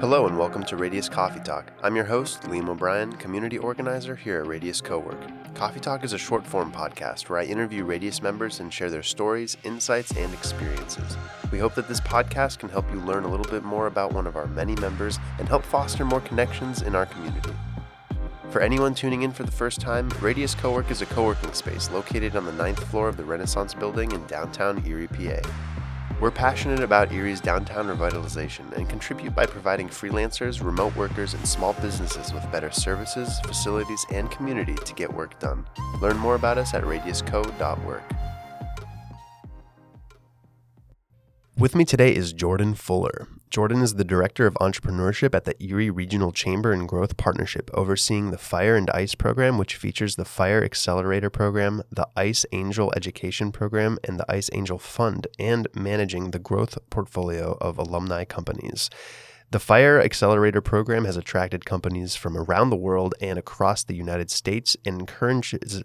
Hello and welcome to Radius Coffee Talk. I'm your host, Liam O'Brien, community organizer here at Radius Cowork. Coffee Talk is a short form podcast where I interview Radius members and share their stories, insights, and experiences. We hope that this podcast can help you learn a little bit more about one of our many members and help foster more connections in our community. For anyone tuning in for the first time, Radius Cowork is a co working space located on the ninth floor of the Renaissance Building in downtown Erie, PA. We're passionate about Erie's downtown revitalization and contribute by providing freelancers, remote workers, and small businesses with better services, facilities, and community to get work done. Learn more about us at radiusco.work. With me today is Jordan Fuller. Jordan is the Director of Entrepreneurship at the Erie Regional Chamber and Growth Partnership, overseeing the Fire and Ice program, which features the Fire Accelerator program, the Ice Angel Education program, and the Ice Angel Fund, and managing the growth portfolio of alumni companies. The Fire Accelerator program has attracted companies from around the world and across the United States and encourages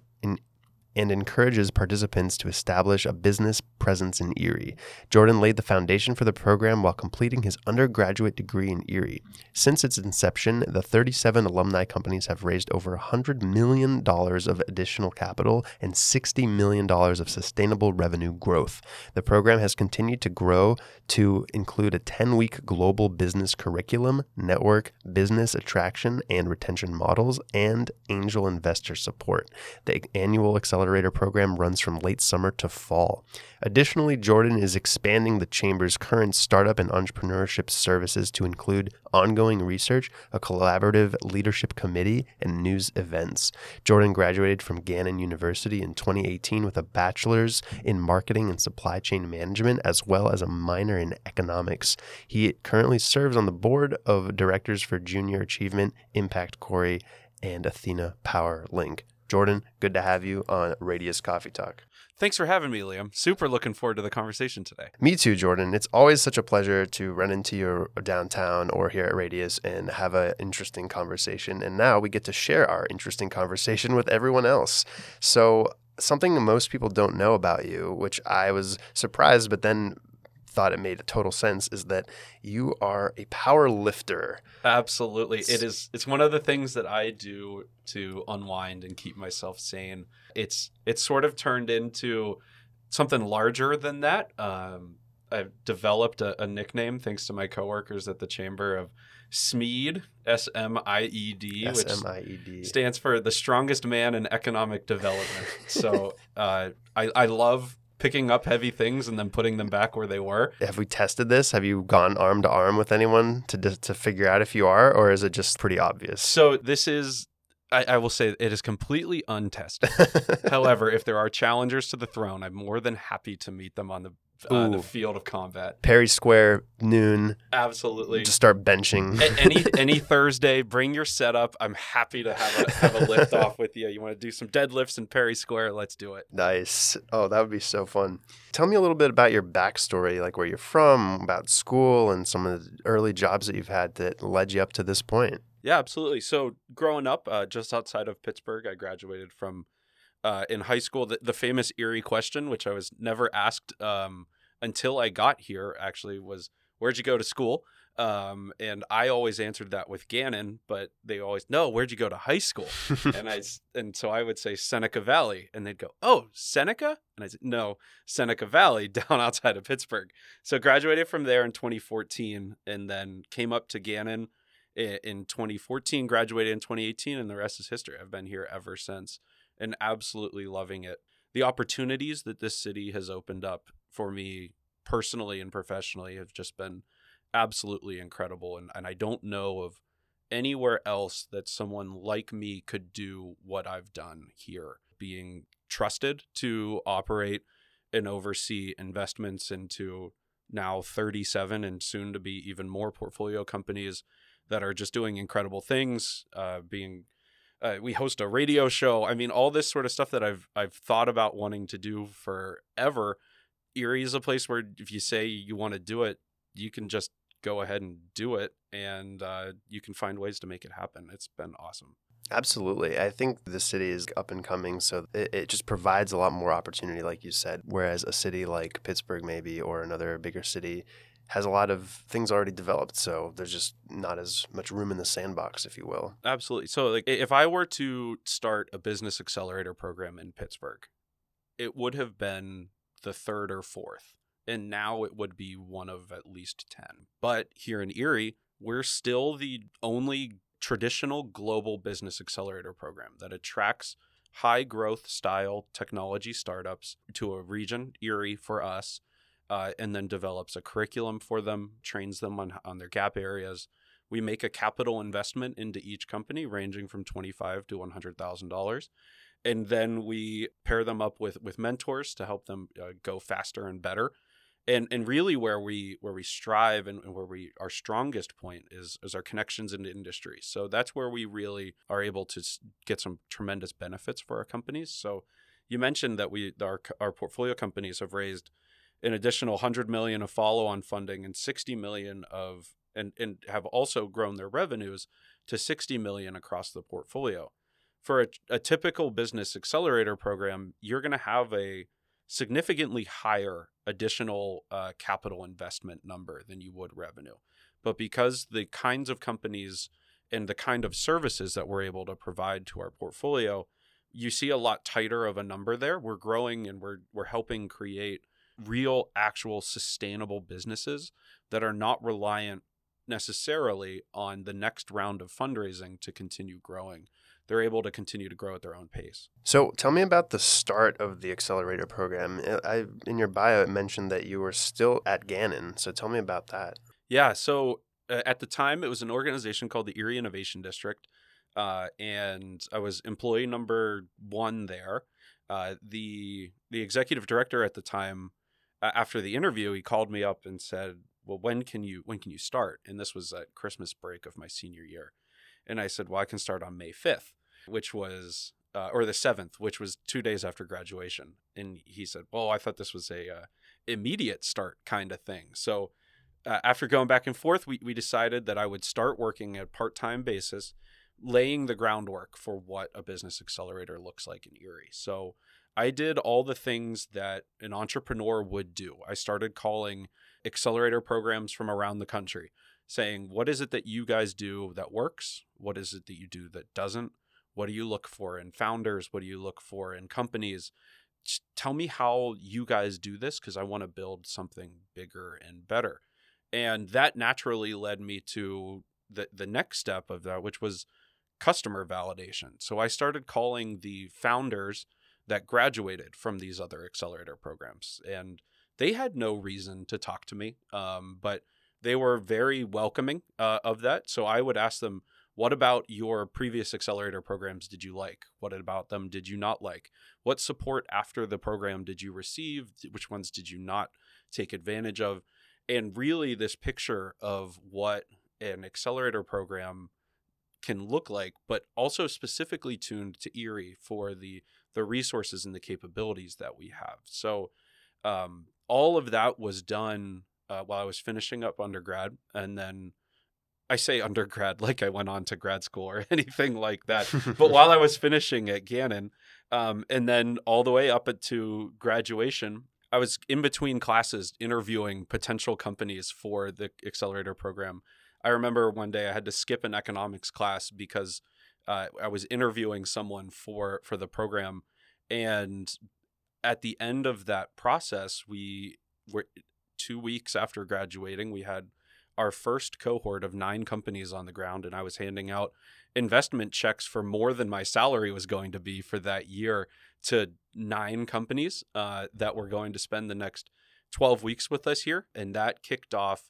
and encourages participants to establish a business presence in Erie. Jordan laid the foundation for the program while completing his undergraduate degree in Erie. Since its inception, the 37 alumni companies have raised over $100 million of additional capital and $60 million of sustainable revenue growth. The program has continued to grow to include a 10 week global business curriculum, network, business attraction and retention models, and angel investor support. The annual accelerator Accelerator program runs from late summer to fall. Additionally, Jordan is expanding the Chamber's current startup and entrepreneurship services to include ongoing research, a collaborative leadership committee, and news events. Jordan graduated from Gannon University in 2018 with a bachelor's in marketing and supply chain management, as well as a minor in economics. He currently serves on the board of directors for Junior Achievement, Impact Corry, and Athena Power Link. Jordan, good to have you on Radius Coffee Talk. Thanks for having me, Liam. Super looking forward to the conversation today. Me too, Jordan. It's always such a pleasure to run into you downtown or here at Radius and have an interesting conversation. And now we get to share our interesting conversation with everyone else. So, something most people don't know about you, which I was surprised, but then thought it made total sense is that you are a power lifter. Absolutely. It is it's one of the things that I do to unwind and keep myself sane. It's it's sort of turned into something larger than that. Um, I've developed a, a, nickname thanks to my coworkers at the chamber of SMIED, S M I E D, which stands for the strongest man in economic development. so uh, I, I love picking up heavy things and then putting them back where they were. Have we tested this? Have you gone arm to arm with anyone to to figure out if you are, or is it just pretty obvious? So this is. I, I will say it is completely untested. However, if there are challengers to the throne, I'm more than happy to meet them on the uh, the field of combat. Perry Square noon. Absolutely. Just start benching. A- any any Thursday, bring your setup. I'm happy to have a have a lift off with you. You want to do some deadlifts in Perry Square? Let's do it. Nice. Oh, that would be so fun. Tell me a little bit about your backstory, like where you're from, about school, and some of the early jobs that you've had that led you up to this point. Yeah, absolutely. So growing up, uh, just outside of Pittsburgh, I graduated from uh, in high school the, the famous Erie question, which I was never asked um, until I got here, actually, was where'd you go to school? Um, and I always answered that with Gannon, but they always, no, where'd you go to high school? and I, and so I would say Seneca Valley, and they'd go, oh, Seneca? And I said, no, Seneca Valley down outside of Pittsburgh. So graduated from there in 2014 and then came up to Gannon in 2014, graduated in 2018, and the rest is history. I've been here ever since and absolutely loving it. The opportunities that this city has opened up for me personally and professionally have just been absolutely incredible. And, and I don't know of anywhere else that someone like me could do what I've done here, being trusted to operate and oversee investments into now 37 and soon to be even more portfolio companies that are just doing incredible things, uh, being uh, we host a radio show. I mean, all this sort of stuff that I've I've thought about wanting to do forever. Erie is a place where if you say you want to do it, you can just go ahead and do it, and uh, you can find ways to make it happen. It's been awesome. Absolutely. I think the city is up and coming, so it, it, just provides a lot more opportunity, like you said. Whereas a city like Pittsburgh, maybe, or another bigger city, has a lot of things already developed. So there's just not as much room in the sandbox, if you will. Absolutely. So, like, if I were to start a business accelerator program in Pittsburgh, it would have been the third or fourth. And now it would be one of at least 10. But here in Erie, we're still the only traditional global business accelerator program that attracts high growth style technology startups to a region, Erie for us, uh, and then develops a curriculum for them, trains them on, on their gap areas. We make a capital investment into each company ranging from twenty-five to $100,000. And then we pair them up with, with mentors to help them uh, go faster and better and and really where we where we strive and, and, where we our strongest point is is our connections into industry so that's where we really are able to get some tremendous benefits for our companies so you mentioned that we our our portfolio companies have raised an additional 100 million of follow-on funding and 60 million of and and have also grown their revenues to 60 million across the portfolio for a, a typical business accelerator program you're going to have a significantly higher additional uh, capital investment number than you would revenue. But because the kinds of companies and the kind of services that we're able to provide to our portfolio, you see a lot tighter of a number there. We're growing and we're we're helping create real actual sustainable businesses that are not reliant necessarily on the next round of fundraising to continue growing they're able to continue to grow at their own pace. So, tell me about the start of the accelerator program. I, in your bio, it mentioned that you were still at Gannon. So, tell me about that. Yeah. So, uh, at the time, it was an organization called the Erie Innovation District, uh, and I was employee number one there. Uh, the the executive director at the time, after the interview, he called me up and said, "Well, when can you when can you start?" And this was at Christmas break of my senior year. And I said, well, I can start on May 5th, which was, uh, or the 7th, which was two days after graduation. And he said, well, I thought this was a uh, immediate start kind of thing. So uh, after going back and forth, we, we decided that I would start working at part-time basis, laying the groundwork for what a business accelerator looks like in Erie. So I did all the things that an entrepreneur would do. I started calling accelerator programs from around the country saying, what is it that you guys do that works? What is it that you do that doesn't? What do you look for in founders? What do you look for in companies? Just tell me how you guys do this because I want to build something bigger and better. And that naturally led me to the, the next step of that, which was customer validation. So I started calling the founders that graduated from these other accelerator programs. And they had no reason to talk to me. Um, but they were very welcoming uh, of that. So I would ask them, what about your previous accelerator programs did you like? What about them did you not like? What support after the program did you receive? Which ones did you not take advantage of? And really, this picture of what an accelerator program can look like, but also specifically tuned to Erie for the the resources and the capabilities that we have. So um, all of that was done uh, while I was finishing up undergrad, and then I say undergrad like I went on to grad school or anything like that. but while I was finishing at Gannon, um, and then all the way up to graduation, I was in between classes interviewing potential companies for the accelerator program. I remember one day I had to skip an economics class because uh, I was interviewing someone for for the program, and at the end of that process, we were two weeks after graduating, we had our first cohort of nine companies on the ground, and I was handing out investment checks for more than my salary was going to be for that year to nine companies uh, that were going to spend the next 12 weeks with us here. And that kicked off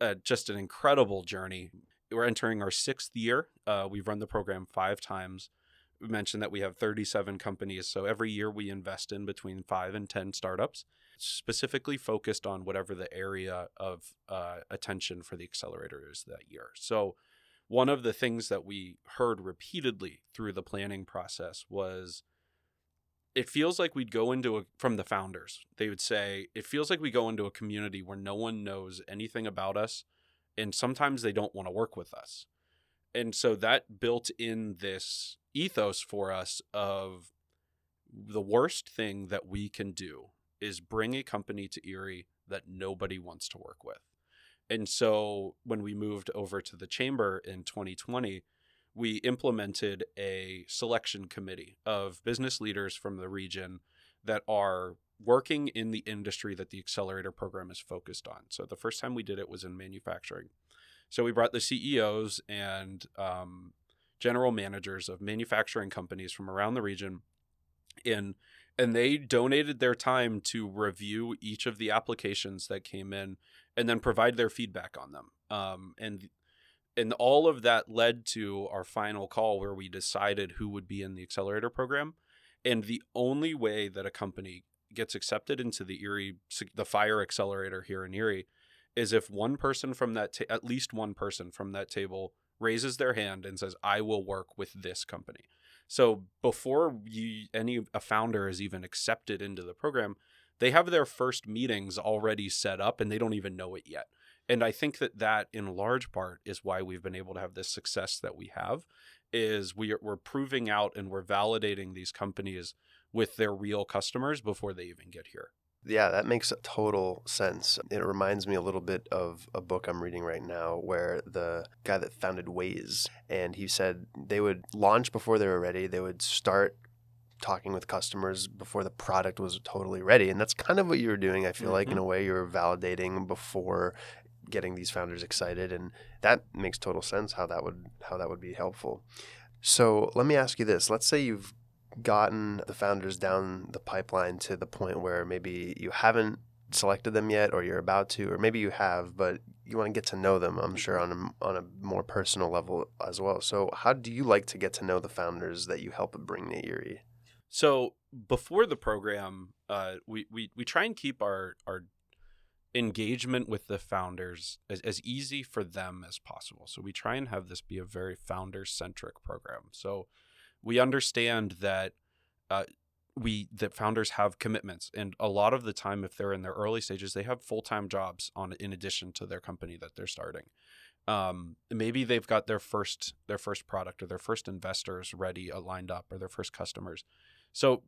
uh, just an incredible journey. We're entering our sixth year. Uh, we've run the program five times. We mentioned that we have 37 companies. So every year we invest in between five and 10 startups specifically focused on whatever the area of uh, attention for the accelerator is that year. So, one of the things that we heard repeatedly through the planning process was it feels like we'd go into a, from the founders. They would say, it feels like we go into a community where no one knows anything about us. And sometimes they don't want to work with us. And so that built in this ethos for us of the worst thing that we can do is bring a company to Erie that nobody wants to work with. And so when we moved over to the chamber in 2020, we implemented a selection committee of business leaders from the region that are working in the industry that the accelerator program is focused on. So the first time we did it was in manufacturing. So we brought the CEOs and um, general managers of manufacturing companies from around the region in and they donated their time to review each of the applications that came in and then provide their feedback on them um, and and all of that led to our final call where we decided who would be in the accelerator program. And the only way that a company gets accepted into the erie the fire accelerator here in erie is if one person from that ta- at least one person from that table raises their hand and says i will work with this company. So before you, any a founder is even accepted into the program they have their first meetings already set up and they don't even know it yet and i think that that in large part is why we've been able to have this success that we have is we are, we're proving out and we're validating these companies with their real customers before they even get here Yeah, that makes total sense. It reminds me a little bit of a book I'm reading right now where the guy that founded Waze and he said they would launch before they were ready. They would start talking with customers before the product was totally ready. And that's kind of what you were doing, I feel like, in mm-hmm. a way. You were validating before getting these founders excited. And that makes total sense how that would how that would be helpful. So let me ask you this. Let's say you've gotten the founders down the pipeline to the point where maybe you haven't selected them yet or you're about to or maybe you have but you want to get to know them i'm sure on a, on a more personal level as well so how do you like to get to know the founders that you help bring to erie So before the program, uh, we, we we try and keep our our engagement with the founders as, as easy for them as possible. So we try and have this be a very founder centric program. So we understand that uh, we that founders have commitments, and a lot of the time, if they're in their early stages, they have full time jobs on in addition to their company that they're starting. Um, maybe they've got their first their first product or their first investors ready uh, lined up or their first customers. So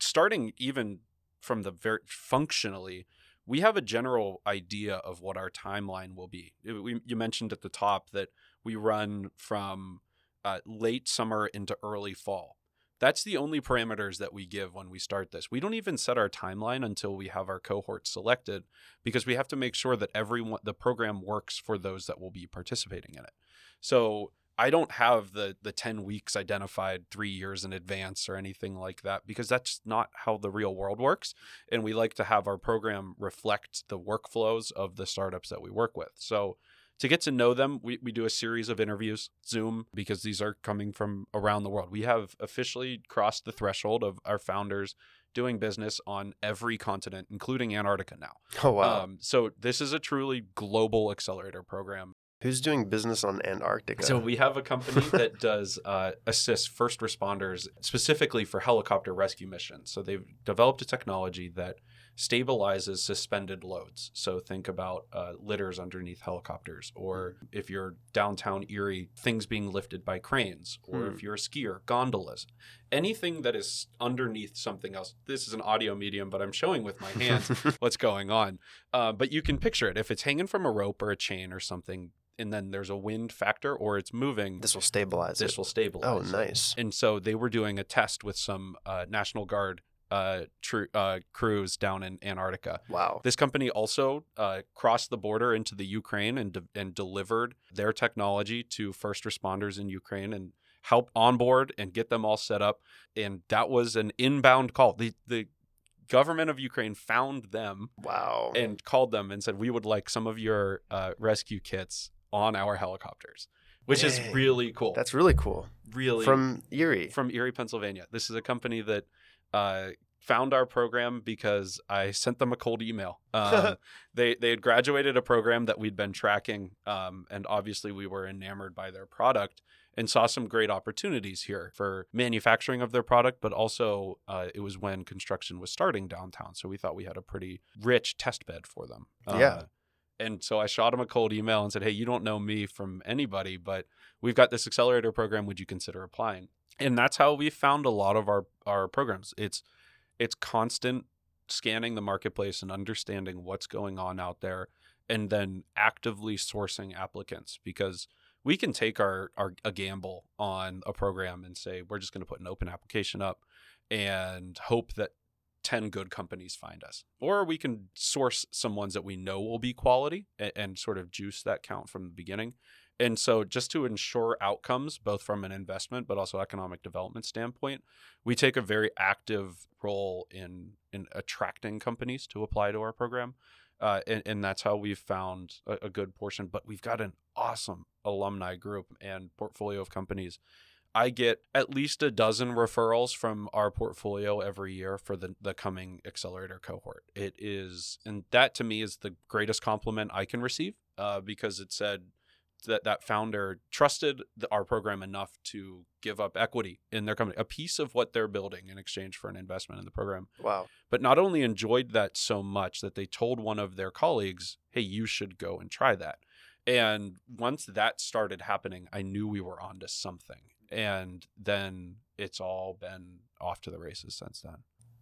starting even from the very functionally, we have a general idea of what our timeline will be. It- we, you mentioned at the top that we run from uh, late summer into early fall. That's the only parameters that we give when we start this. We don't even set our timeline until we have our cohort selected because we have to make sure that everyone the program works for those that will be participating in it. So I don't have the the 10 weeks identified 3 years in advance or anything like that because that's not how the real world works and we like to have our program reflect the workflows of the startups that we work with. So to get to know them, we, we do a series of interviews, Zoom, because these are coming from around the world. We have officially crossed the threshold of our founders doing business on every continent, including Antarctica now. oh wow Um, so this is a truly global accelerator program. Who's doing business on antarctica So we have a company that does uh, assist first responders specifically for helicopter rescue missions. So they've developed a technology that stabilizes suspended loads. So think about uh, litters underneath helicopters, or if you're downtown Erie, things being lifted by cranes, or Hmm. if you're a skier, gondolas, anything that is underneath something else. This is an audio medium, but I'm showing with my hands what's going on. Uh, but you can picture it if it's hanging from a rope or a chain or something, and then there's a wind factor or it's moving. this will stabilize This it will stabilize. oh it. nice And so they were doing a test with some uh, National Guard uh, tru- uh, crews down in Antarctica. wow This company also uh, crossed the border into the Ukraine and de- and delivered their technology to first responders in Ukraine and help onboard and get them all set up. And that was an inbound call. The the government of Ukraine found them wow and called them and said, "We would like some of your uh, rescue kits on our helicopters," which is really cool. that's really cool really from erie from Erie, Pennsylvania. This is a company that uh, found our program because I sent them a cold email. Um, they they had graduated a program that we'd been tracking, um, and obviously we were enamored by their product and saw some great opportunities here for manufacturing of their product. But also, uh, it was when construction was starting downtown, so we thought we had a pretty rich test bed for them. Yeah. And so I shot him a cold email and said, "Hey, you don't know me from anybody, but we've got this accelerator program. Would you consider applying?" And that's how we found a lot of our our programs. It's it's constant scanning the marketplace and understanding what's going on out there and then actively sourcing applicants because we can take our, our a gamble on a program and say we're just going to put an open application up and hope that 10 good companies find us or we can source some ones that we know will be quality and, and sort of juice that count from the beginning and so, just to ensure outcomes, both from an investment but also economic development standpoint, we take a very active role in in attracting companies to apply to our program, uh, and, and, that's how we've found a, a, good portion. But we've got an awesome alumni group and portfolio of companies. I get at least a dozen referrals from our portfolio every year for the, the coming accelerator cohort. It is, and that to me is the greatest compliment I can receive uh, because it said, that that founder trusted the, our program enough to give up equity in their company, a piece of what they're building in exchange for an investment in the program. Wow. But not only enjoyed that so much that they told one of their colleagues, hey, you should go and try that. And once that started happening, I knew we were onto something. And then it's all been off to the races since then.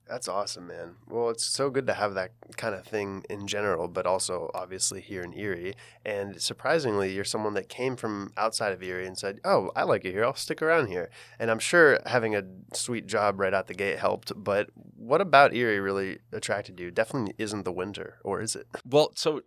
That's awesome, man. Well, it's so good to have that kind of thing in general, but also obviously here in Erie. And surprisingly, you're someone that came from outside of Erie and said, Oh, I like it here. I'll stick around here. And I'm sure having a sweet job right out the gate helped. But what about Erie really attracted you? Definitely isn't the winter, or is it? Well, so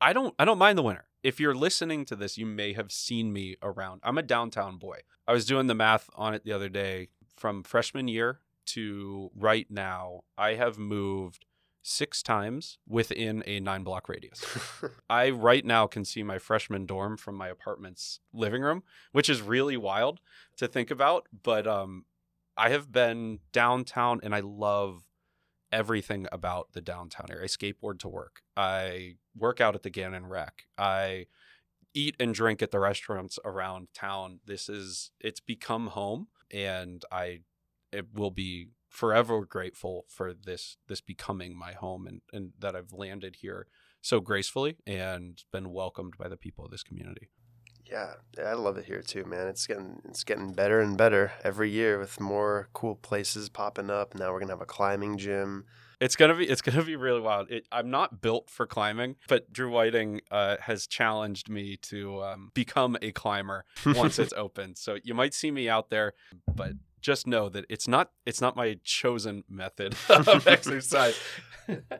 I don't I don't mind the winter. If you're listening to this, you may have seen me around. I'm a downtown boy. I was doing the math on it the other day from freshman year to right now, I have moved six times within a nine block radius. I right now can see my freshman dorm from my apartment's living room, which is really wild to think about. But um, I have been downtown and I love everything about the downtown area. I skateboard to work. I work out at the Gannon Rec. I eat and drink at the restaurants around town. This is it's become home and I it will be forever grateful for this this becoming my home and and that I've landed here so gracefully and been welcomed by the people of this community. Yeah, I love it here too, man. It's getting it's getting better and better every year with more cool places popping up. Now we're gonna have a climbing gym. It's gonna be it's gonna be really wild. It, I'm not built for climbing, but Drew Whiting uh, has challenged me to um, become a climber once it's open. So you might see me out there, but just know that it's not it's not my chosen method of exercise.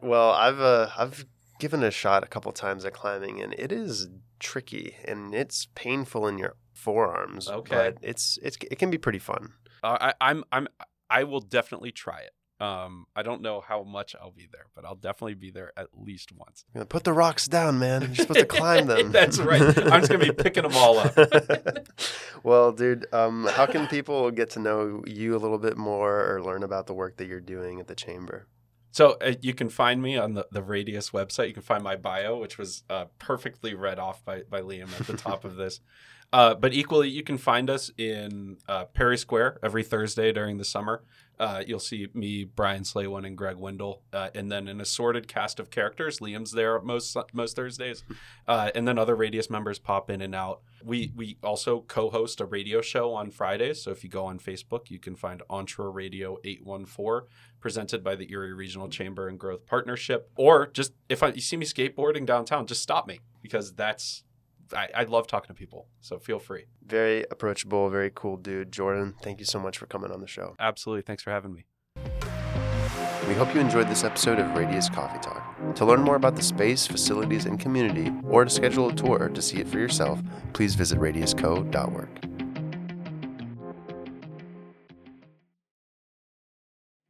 well, I've uh, I've given a shot a couple times at climbing, and it is tricky and it's painful in your forearms. Okay, but it's it's it can be pretty fun. Uh, I, I'm I'm I will definitely try it. Um, I don't know how much I'll be there, but I'll definitely be there at least once. Put the rocks down, man. You're supposed to climb them. That's right. I'm just gonna be picking them all up. well, dude, um, how can people get to know you a little bit more or learn about the work that you're doing at the chamber? So uh, you can find me on the, the Radius website. You can find my bio, which was uh, perfectly read off by, by Liam at the top of this. Uh, but equally, you can find us in uh, Perry Square every Thursday during the summer. Uh, you'll see me, Brian Slawin, and Greg Wendell, uh, and then an assorted cast of characters. Liam's there most most Thursdays, uh, and then other Radius members pop in and out. We we also co-host a radio show on Fridays. So if you go on Facebook, you can find Entre Radio Eight One Four, presented by the Erie Regional Chamber and Growth Partnership. Or just if I, you see me skateboarding downtown, just stop me because that's I, I love talking to people, so feel free. Very approachable, very cool dude. Jordan, thank you so much for coming on the show. Absolutely. Thanks for having me. We hope you enjoyed this episode of Radius Coffee Talk. To learn more about the space, facilities, and community, or to schedule a tour to see it for yourself, please visit radiusco.work.